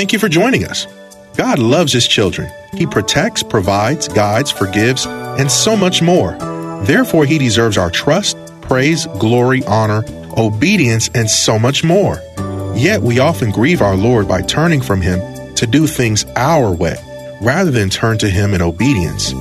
Thank you for joining us. God loves His children. He protects, provides, guides, forgives, and so much more. Therefore, He deserves our trust, praise, glory, honor, obedience, and so much more. Yet we often grieve our Lord by turning from Him to do things our way, rather than turn to Him in obedience.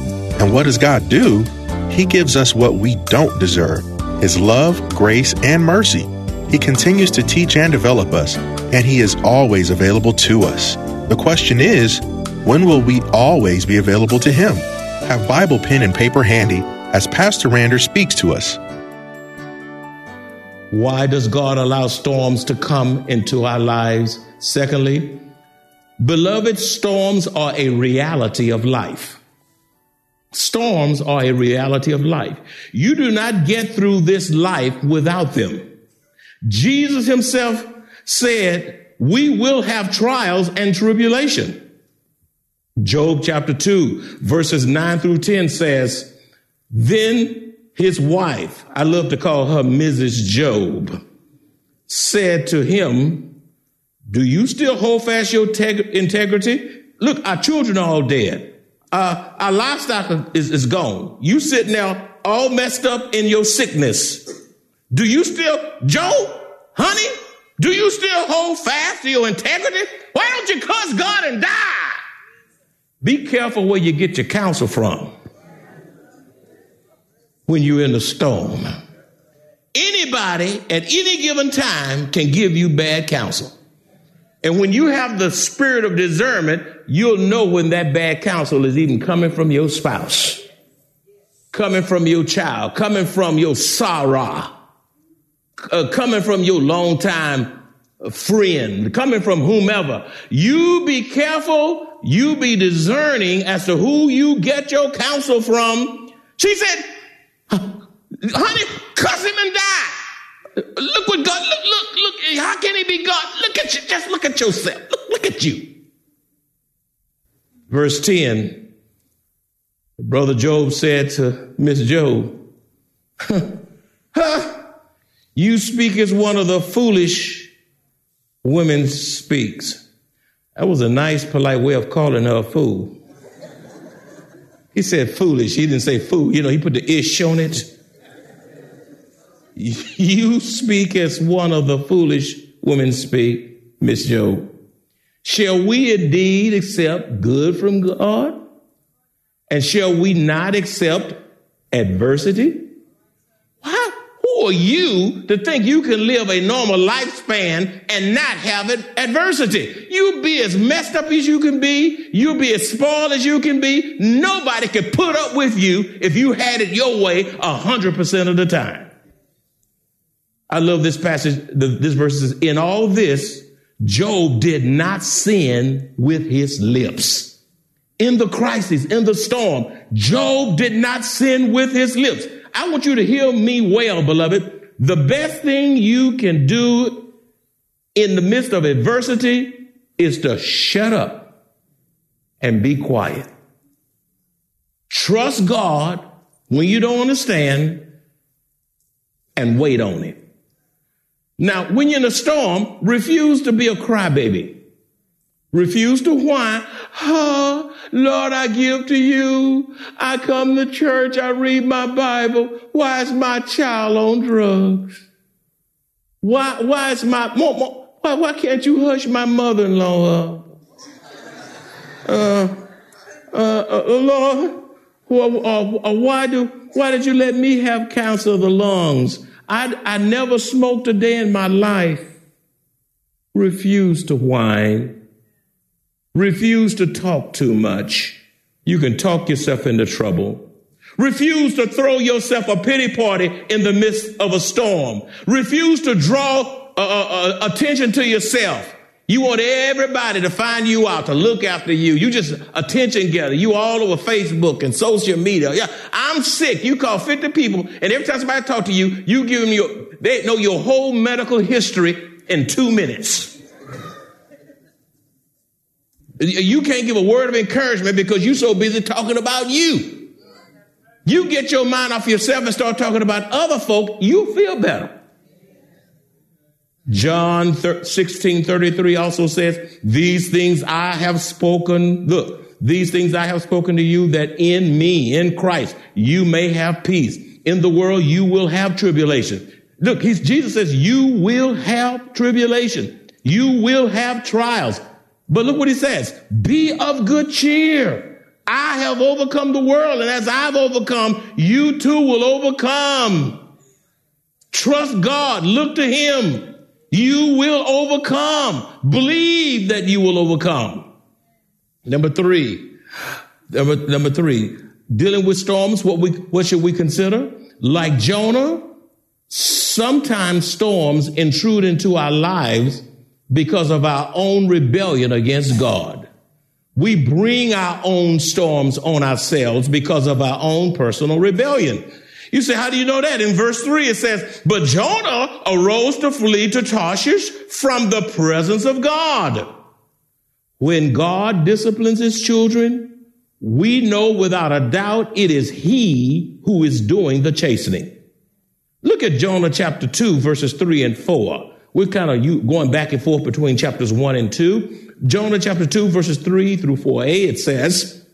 And what does God do? He gives us what we don't deserve His love, grace, and mercy. He continues to teach and develop us, and He is always available to us. The question is, when will we always be available to Him? Have Bible pen and paper handy as Pastor Rander speaks to us. Why does God allow storms to come into our lives? Secondly, beloved, storms are a reality of life. Storms are a reality of life. You do not get through this life without them. Jesus himself said, we will have trials and tribulation. Job chapter 2, verses 9 through 10 says, Then his wife, I love to call her Mrs. Job, said to him, Do you still hold fast your teg- integrity? Look, our children are all dead. Uh, our livestock is, is gone. You sitting there all messed up in your sickness. Do you still, Job, honey, do you still hold fast to your integrity? Why don't you cuss God and die? Be careful where you get your counsel from when you're in the storm. Anybody at any given time can give you bad counsel. And when you have the spirit of discernment, you'll know when that bad counsel is even coming from your spouse, coming from your child, coming from your sorrow, uh, coming from your longtime friend, coming from whomever. You be careful, you be discerning as to who you get your counsel from. She said, honey, cuss him and die. Look what God, look, look, look, how can he be God? Look at you, just look at yourself. Look, look at you. Verse 10, Brother Job said to Miss Job, you speak as one of the foolish women speaks. That was a nice, polite way of calling her a fool. He said foolish. He didn't say fool. You know, he put the ish on it. You speak as one of the foolish women speak, Miss Job. Shall we indeed accept good from God? And shall we not accept adversity? Are you to think you can live a normal lifespan and not have it adversity? you'll be as messed up as you can be. You'll be as spoiled as you can be. Nobody could put up with you if you had it your way a hundred percent of the time. I love this passage. This verse says, in all this, Job did not sin with his lips. In the crisis, in the storm, Job did not sin with his lips. I want you to hear me well, beloved. The best thing you can do in the midst of adversity is to shut up and be quiet. Trust God when you don't understand and wait on it. Now, when you're in a storm, refuse to be a crybaby. Refuse to whine. Oh, Lord, I give to you. I come to church. I read my Bible. Why is my child on drugs? Why, why is my, why, why can't you hush my mother-in-law up? Uh, uh, uh, Lord, uh, why do, why did you let me have cancer of the lungs? I, I never smoked a day in my life. Refuse to whine. Refuse to talk too much. You can talk yourself into trouble. Refuse to throw yourself a pity party in the midst of a storm. Refuse to draw uh, uh, uh, attention to yourself. You want everybody to find you out, to look after you. You just attention getter. You all over Facebook and social media. Yeah, I'm sick. You call 50 people, and every time somebody talk to you, you give them your, they know your whole medical history in two minutes. You can't give a word of encouragement because you're so busy talking about you. You get your mind off yourself and start talking about other folk, you feel better. John 16 33 also says, These things I have spoken, look, these things I have spoken to you that in me, in Christ, you may have peace. In the world, you will have tribulation. Look, Jesus says, you will have tribulation. You will have trials. But look what he says. Be of good cheer. I have overcome the world. And as I've overcome, you too will overcome. Trust God. Look to him. You will overcome. Believe that you will overcome. Number three, number, number three, dealing with storms, what we, what should we consider? Like Jonah, sometimes storms intrude into our lives because of our own rebellion against God. We bring our own storms on ourselves because of our own personal rebellion. You say, how do you know that? In verse three, it says, but Jonah arose to flee to Tarshish from the presence of God. When God disciplines his children, we know without a doubt it is he who is doing the chastening. Look at Jonah chapter 2, verses 3 and 4. We're kind of going back and forth between chapters 1 and 2. Jonah chapter 2, verses 3 through 4a, it says,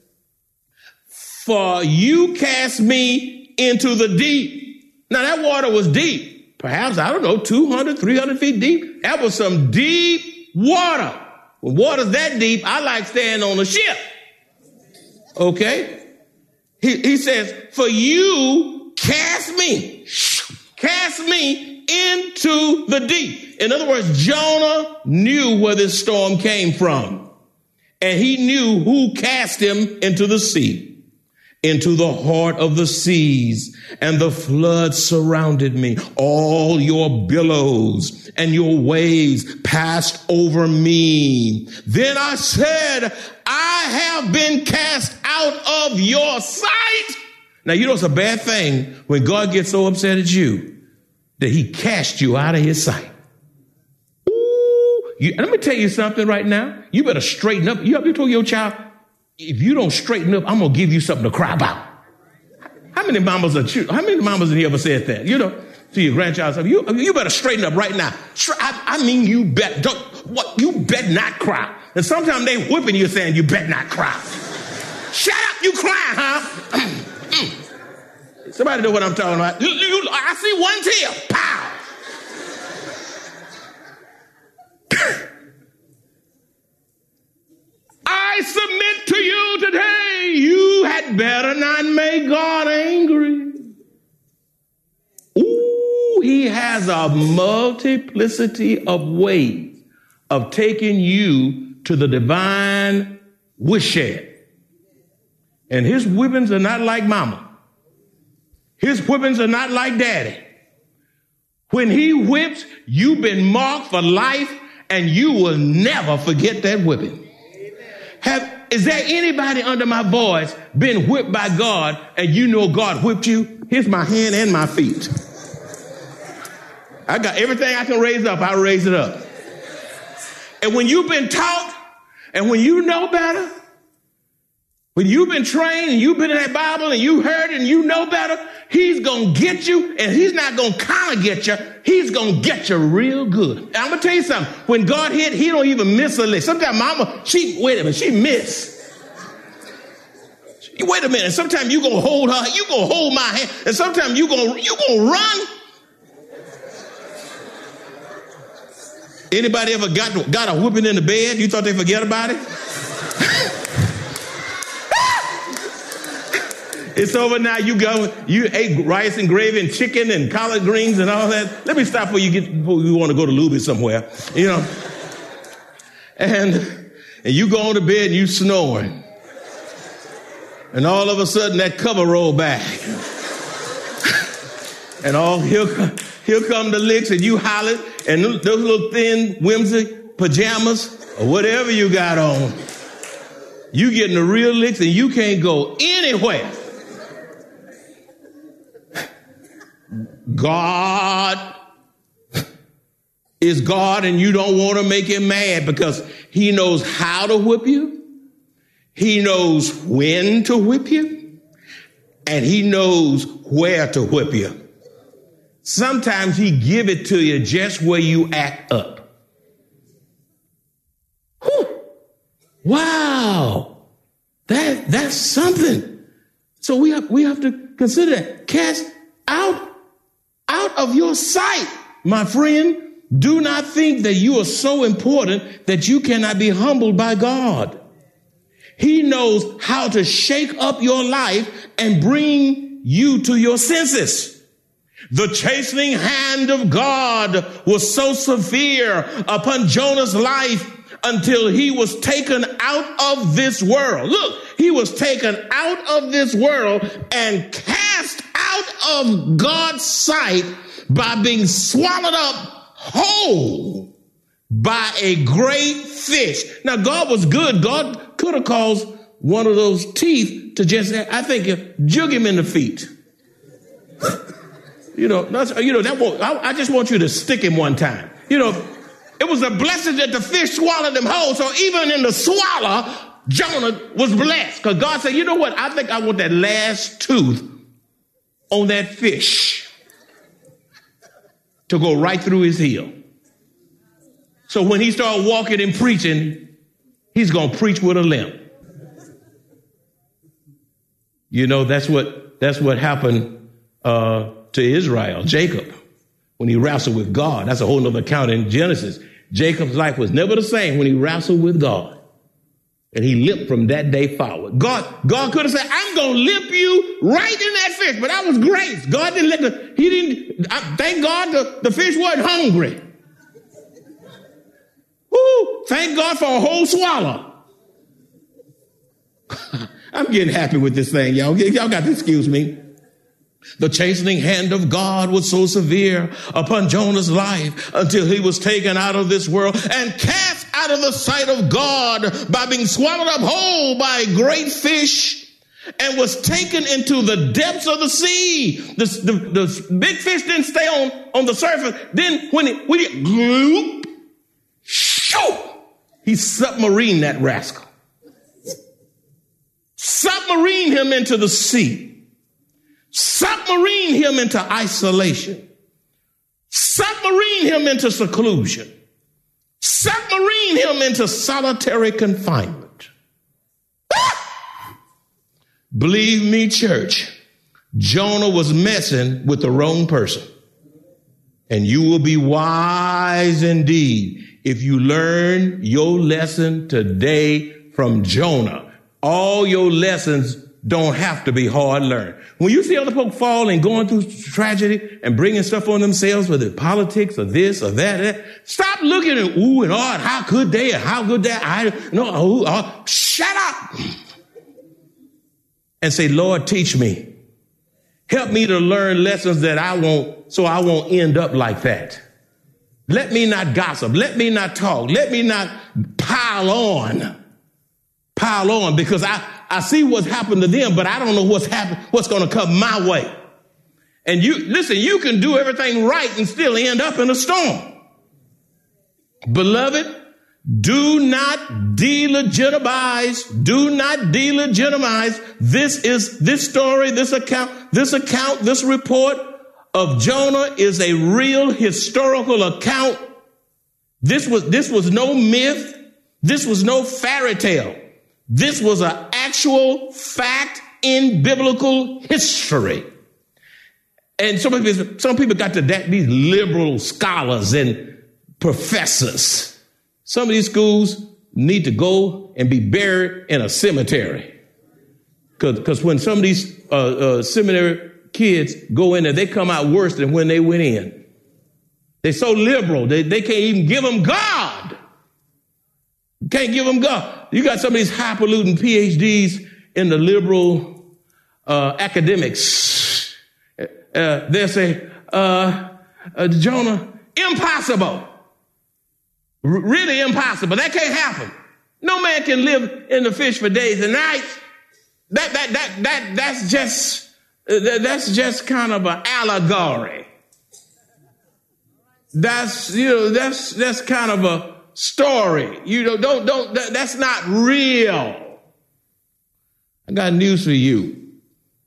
For you cast me into the deep. Now that water was deep. Perhaps, I don't know, 200, 300 feet deep. That was some deep water. When water's that deep, I like staying on a ship. Okay? He, he says, for you cast me, cast me into the deep. In other words, Jonah knew where this storm came from. And he knew who cast him into the sea into the heart of the seas, and the flood surrounded me. All your billows and your waves passed over me. Then I said, I have been cast out of your sight. Now, you know, it's a bad thing when God gets so upset at you that he cast you out of his sight. Ooh, you, let me tell you something right now. You better straighten up. You ever told your child, if you don't straighten up, I'm gonna give you something to cry about. How many mamas are you? how many mamas in here ever said that? You know, to your grandchild, you you better straighten up right now. I, I mean, you bet don't what you bet not cry. And sometimes they whipping you saying you bet not cry. Shut up, you crying, huh? Somebody know what I'm talking about. You, you, I see one tear. Pow. I submit to you today, you had better not make God angry. Ooh, he has a multiplicity of ways of taking you to the divine woodshed. And his whippings are not like mama. His whippings are not like daddy. When he whips, you've been marked for life and you will never forget that whipping. Have, is there anybody under my voice been whipped by God and you know God whipped you? Here's my hand and my feet. I got everything I can raise up, I raise it up. And when you've been taught and when you know better, when you've been trained and you've been in that Bible and you heard and you know better, he's going to get you and he's not going to kind of get you. He's going to get you real good. And I'm going to tell you something. When God hit, he don't even miss a lick. Sometimes mama, she, wait a minute, she miss. Wait a minute. Sometimes you going to hold her, you going to hold my hand. And sometimes you going to, you going to run. Anybody ever got, got a whooping in the bed? You thought they forget about it? It's over now. You go, you ate rice and gravy and chicken and collard greens and all that. Let me stop before you get, before you want to go to Luby somewhere, you know. And, and you go on to bed and you snoring. And all of a sudden that cover roll back. and all, here, here come the licks and you holler and those little thin, whimsy pajamas or whatever you got on. You getting the real licks and you can't go anywhere. God is God and you don't want to make him mad because he knows how to whip you. He knows when to whip you and he knows where to whip you. sometimes he give it to you just where you act up. Whew. Wow. That, that's something. So we have, we have to consider that. Cast out, out of your sight, my friend. Do not think that you are so important that you cannot be humbled by God. He knows how to shake up your life and bring you to your senses. The chastening hand of God was so severe upon Jonah's life until he was taken out of this world. Look, he was taken out of this world and cast of God's sight by being swallowed up whole by a great fish. Now, God was good. God could have caused one of those teeth to just, I think, jug him in the feet. you know, you know, that won't, I, I just want you to stick him one time. You know, it was a blessing that the fish swallowed him whole. So even in the swallow, Jonah was blessed because God said, you know what? I think I want that last tooth on that fish to go right through his heel. So when he started walking and preaching, he's going to preach with a limp. You know, that's what, that's what happened uh, to Israel, Jacob, when he wrestled with God. That's a whole other account in Genesis. Jacob's life was never the same when he wrestled with God. And he limped from that day forward. God, God could have said, I'm going to limp you right in that fish, but that was grace. God didn't let the, he didn't, I, thank God the, the fish wasn't hungry. Woo, thank God for a whole swallow. I'm getting happy with this thing, y'all. Y'all got to excuse me. The chastening hand of God was so severe upon Jonah's life until he was taken out of this world and cast out of the sight of God by being swallowed up whole by a great fish and was taken into the depths of the sea. The, the, the big fish didn't stay on, on the surface. Then when it, when it gloop, shoo, he submarined that rascal. Submarine him into the sea submarine him into isolation, submarine him into seclusion, submarine him into solitary confinement. Ah! Believe me, church, Jonah was messing with the wrong person. And you will be wise indeed if you learn your lesson today from Jonah. All your lessons don't have to be hard learned. When you see other people fall and going through tragedy and bringing stuff on themselves, whether it's politics or this or that, that stop looking at ooh and ah, how could they and how could that? I no, oh, oh, shut up and say, Lord, teach me. Help me to learn lessons that I won't, so I won't end up like that. Let me not gossip. Let me not talk. Let me not pile on. Pile on because I, I see what's happened to them, but I don't know what's happened, what's going to come my way. And you, listen, you can do everything right and still end up in a storm. Beloved, do not delegitimize, do not delegitimize. This is, this story, this account, this account, this report of Jonah is a real historical account. This was, this was no myth. This was no fairy tale. This was an actual fact in biblical history. And some people, some people got to that, these liberal scholars and professors. Some of these schools need to go and be buried in a cemetery. Because when some of these uh, uh, seminary kids go in there, they come out worse than when they went in. They're so liberal, they, they can't even give them God. Can't give them God. You got some of these highfalutin PhDs in the liberal uh, academics. Uh, they'll say, uh, uh Jonah, impossible. R- really impossible. That can't happen. No man can live in the fish for days and nights. That, that, that, that, that's just, uh, that's just kind of an allegory. That's, you know, that's, that's kind of a, story. You know, don't, don't, that, that's not real. I got news for you.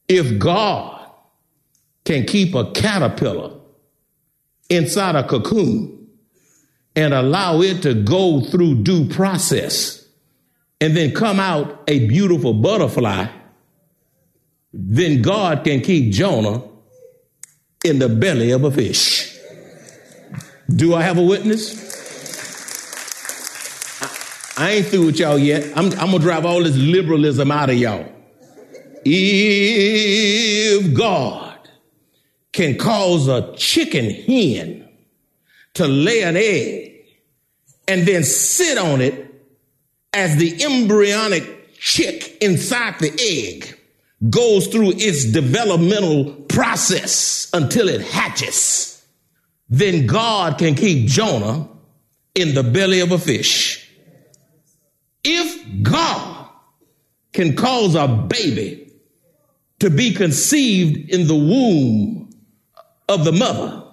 If God can keep a caterpillar inside a cocoon and allow it to go through due process and then come out a beautiful butterfly, then God can keep Jonah in the belly of a fish. Do I have a witness? I ain't through with y'all yet. I'm, I'm gonna drive all this liberalism out of y'all. If God can cause a chicken hen to lay an egg and then sit on it as the embryonic chick inside the egg goes through its developmental process until it hatches, then God can keep Jonah in the belly of a fish. If God can cause a baby to be conceived in the womb of the mother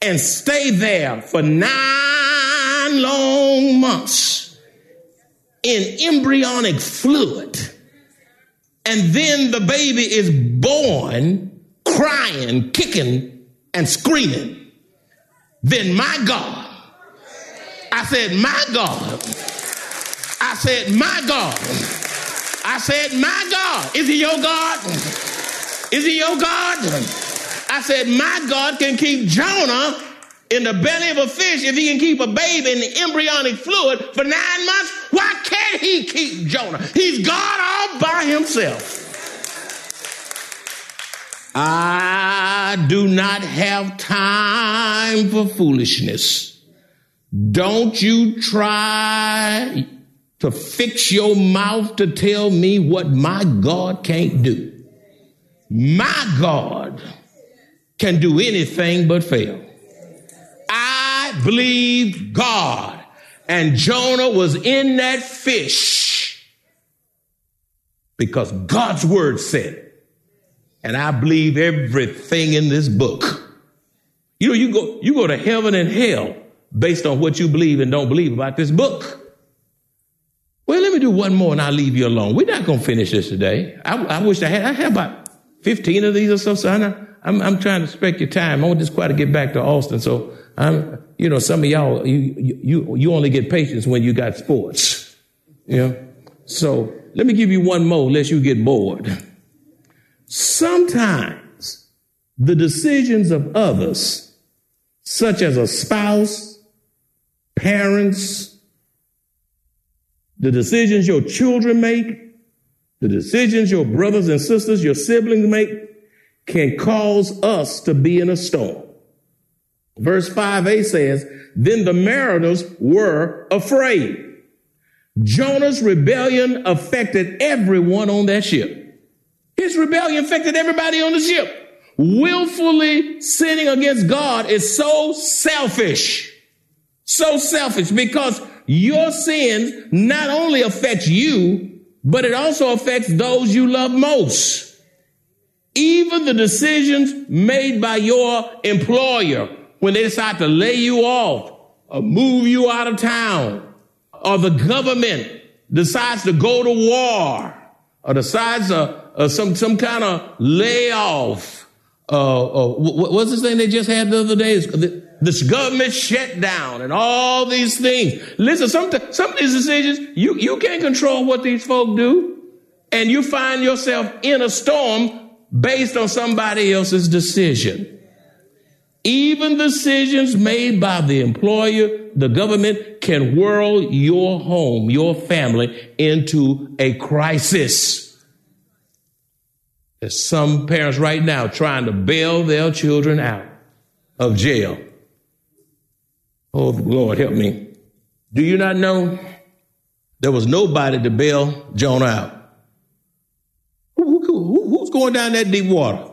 and stay there for nine long months in embryonic fluid, and then the baby is born crying, kicking, and screaming, then my God, I said, my God, I said, My God. I said, My God. Is he your God? Is he your God? I said, My God can keep Jonah in the belly of a fish if he can keep a baby in the embryonic fluid for nine months. Why can't he keep Jonah? He's God all by himself. I do not have time for foolishness. Don't you try to fix your mouth to tell me what my God can't do. My God can do anything but fail. I believe God. And Jonah was in that fish because God's word said it. And I believe everything in this book. You know, you go, you go to heaven and hell based on what you believe and don't believe about this book. Me do one more and I'll leave you alone. We're not going to finish this today. I, I, wish I had, I had about 15 of these or so, so I'm, I'm trying to respect your time. I want just quite to get back to Austin. So I'm, you know, some of y'all, you, you, you only get patience when you got sports. Know? So let me give you one more lest you get bored. Sometimes the decisions of others, such as a spouse, parents, the decisions your children make, the decisions your brothers and sisters, your siblings make, can cause us to be in a storm. Verse 5a says, Then the mariners were afraid. Jonah's rebellion affected everyone on that ship. His rebellion affected everybody on the ship. Willfully sinning against God is so selfish. So selfish because your sins not only affects you, but it also affects those you love most. Even the decisions made by your employer when they decide to lay you off or move you out of town, or the government decides to go to war, or decides uh, uh, some some kind of layoff. Uh, uh, what, what's this thing they just had the other day? this government shutdown and all these things. Listen, some, some of these decisions, you, you can't control what these folk do. And you find yourself in a storm based on somebody else's decision. Even decisions made by the employer, the government can whirl your home, your family into a crisis. There's some parents right now trying to bail their children out of jail Oh, Lord, help me. Do you not know there was nobody to bail Jonah out? Who, who, who's going down that deep water?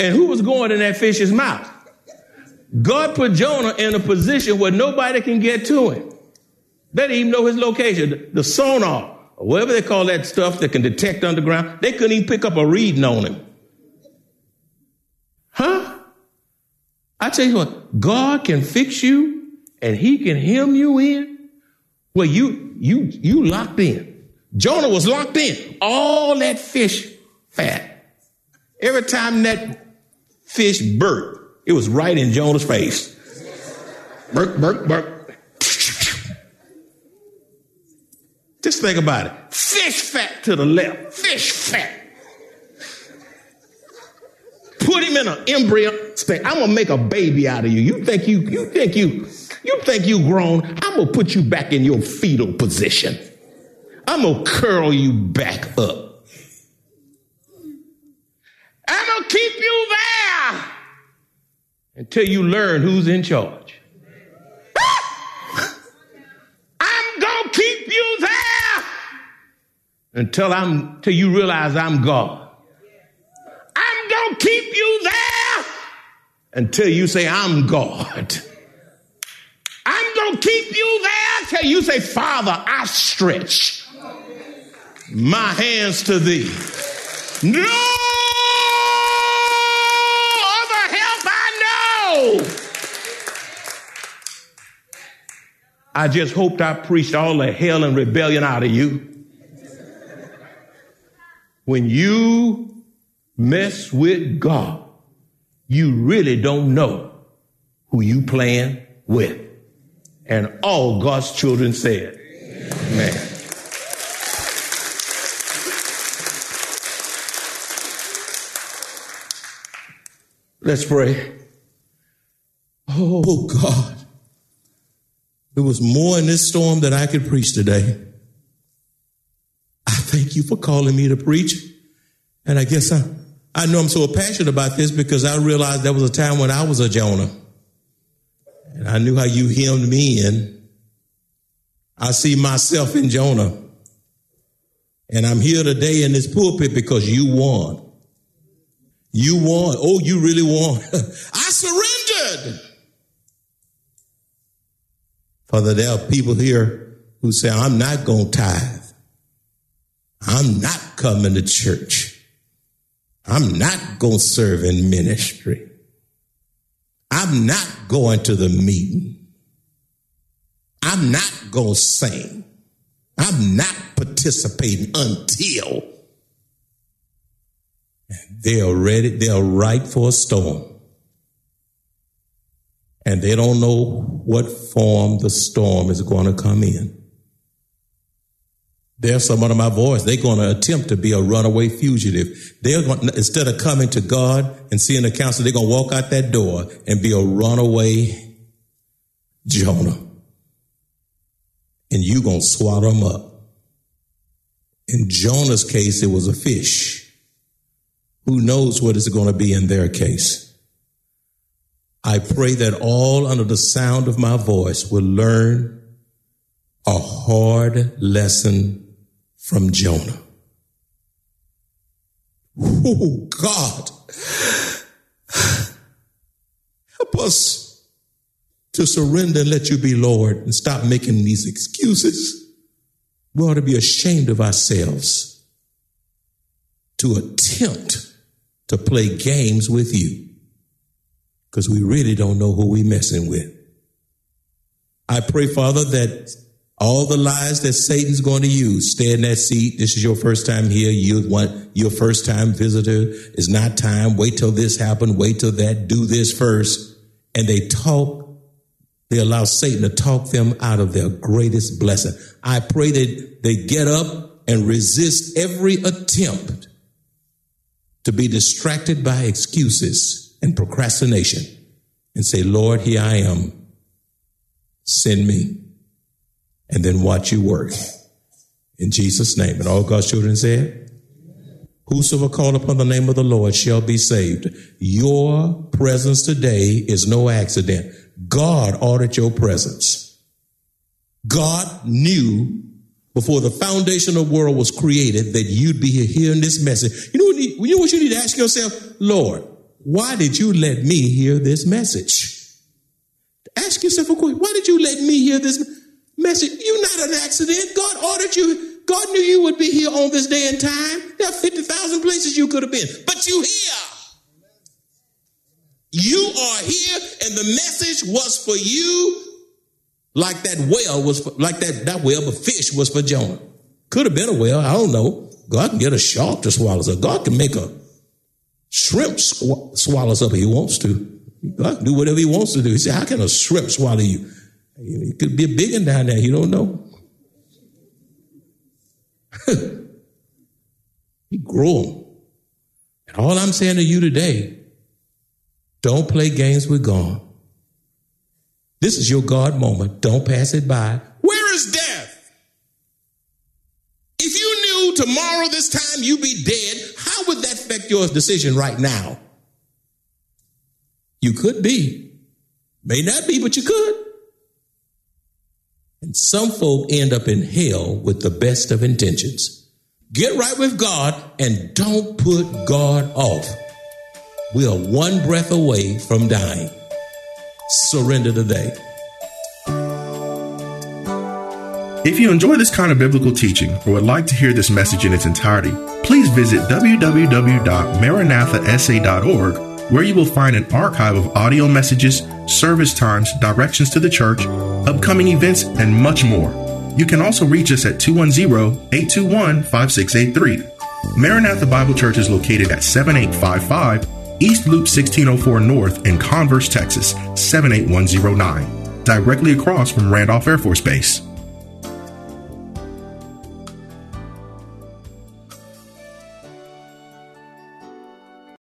And who was going in that fish's mouth? God put Jonah in a position where nobody can get to him. They didn't even know his location. The sonar, whatever they call that stuff that can detect underground, they couldn't even pick up a reading on him. Huh? I tell you what, God can fix you and he can hem you in where you, you, you locked in. Jonah was locked in. All that fish fat. Every time that fish burped, It was right in Jonah's face. Burp, burp, burk. Just think about it. Fish fat to the left. Fish fat. Put him in an embryo state. I'm gonna make a baby out of you. You think you you think you you think you grown? I'm gonna put you back in your fetal position. I'm gonna curl you back up. I'm gonna keep you there until you learn who's in charge. I'm gonna keep you there until I'm till you realize I'm God. I'm gonna keep you there until you say I'm God. I'm gonna keep you there till you say, Father, I stretch my hands to thee. No other help I know. I just hoped I preached all the hell and rebellion out of you. When you mess with God, you really don't know who you playing with. And all God's children said, Amen. Let's pray. Oh God, there was more in this storm that I could preach today. Thank you for calling me to preach. And I guess I, I know I'm so passionate about this because I realized there was a time when I was a Jonah. And I knew how you hemmed me in. I see myself in Jonah. And I'm here today in this pulpit because you won. You won. Oh, you really won. I surrendered. Father, there are people here who say, I'm not going to tithe. I'm not coming to church. I'm not going to serve in ministry. I'm not going to the meeting. I'm not going to sing. I'm not participating until they're ready, they're right for a storm. And they don't know what form the storm is going to come in. There's someone in my voice. They're going to attempt to be a runaway fugitive. They're going, instead of coming to God and seeing the counsel, they're going to walk out that door and be a runaway Jonah. And you're going to swallow them up. In Jonah's case, it was a fish. Who knows what it's going to be in their case? I pray that all under the sound of my voice will learn a hard lesson from Jonah. Oh, God. Help us to surrender and let you be Lord and stop making these excuses. We ought to be ashamed of ourselves to attempt to play games with you because we really don't know who we're messing with. I pray, Father, that all the lies that Satan's going to use. Stay in that seat. This is your first time here. You want your first time visitor. It's not time. Wait till this happen. Wait till that. Do this first. And they talk. They allow Satan to talk them out of their greatest blessing. I pray that they get up and resist every attempt to be distracted by excuses and procrastination and say, Lord, here I am. Send me and then watch you work. In Jesus' name. And all God's children said, Whosoever call upon the name of the Lord shall be saved. Your presence today is no accident. God ordered your presence. God knew before the foundation of the world was created that you'd be here hearing this message. You know what, you know what you need to ask yourself? Lord, why did you let me hear this message? Ask yourself a question. Why did you let me hear this? Message. You're not an accident. God ordered you. God knew you would be here on this day and time. There are 50,000 places you could have been, but you here. You are here, and the message was for you, like that whale was for, like that that whale, but fish was for Jonah. Could have been a whale. I don't know. God can get a shark to swallow us. God can make a shrimp sw- swallow us up if He wants to. God can do whatever he wants to do. He said, How can a shrimp swallow you? It could be a big one down there. You don't know. he grew them. And all I'm saying to you today, don't play games with God. This is your God moment. Don't pass it by. Where is death? If you knew tomorrow this time you'd be dead, how would that affect your decision right now? You could be. May not be, but you could. And some folk end up in hell with the best of intentions. Get right with God and don't put God off. We are one breath away from dying. Surrender today. If you enjoy this kind of biblical teaching or would like to hear this message in its entirety, please visit www.maranathasa.org where you will find an archive of audio messages, service times, directions to the church, upcoming events, and much more. You can also reach us at 210-821-5683. Maranatha Bible Church is located at 7855 East Loop 1604 North in Converse, Texas 78109, directly across from Randolph Air Force Base.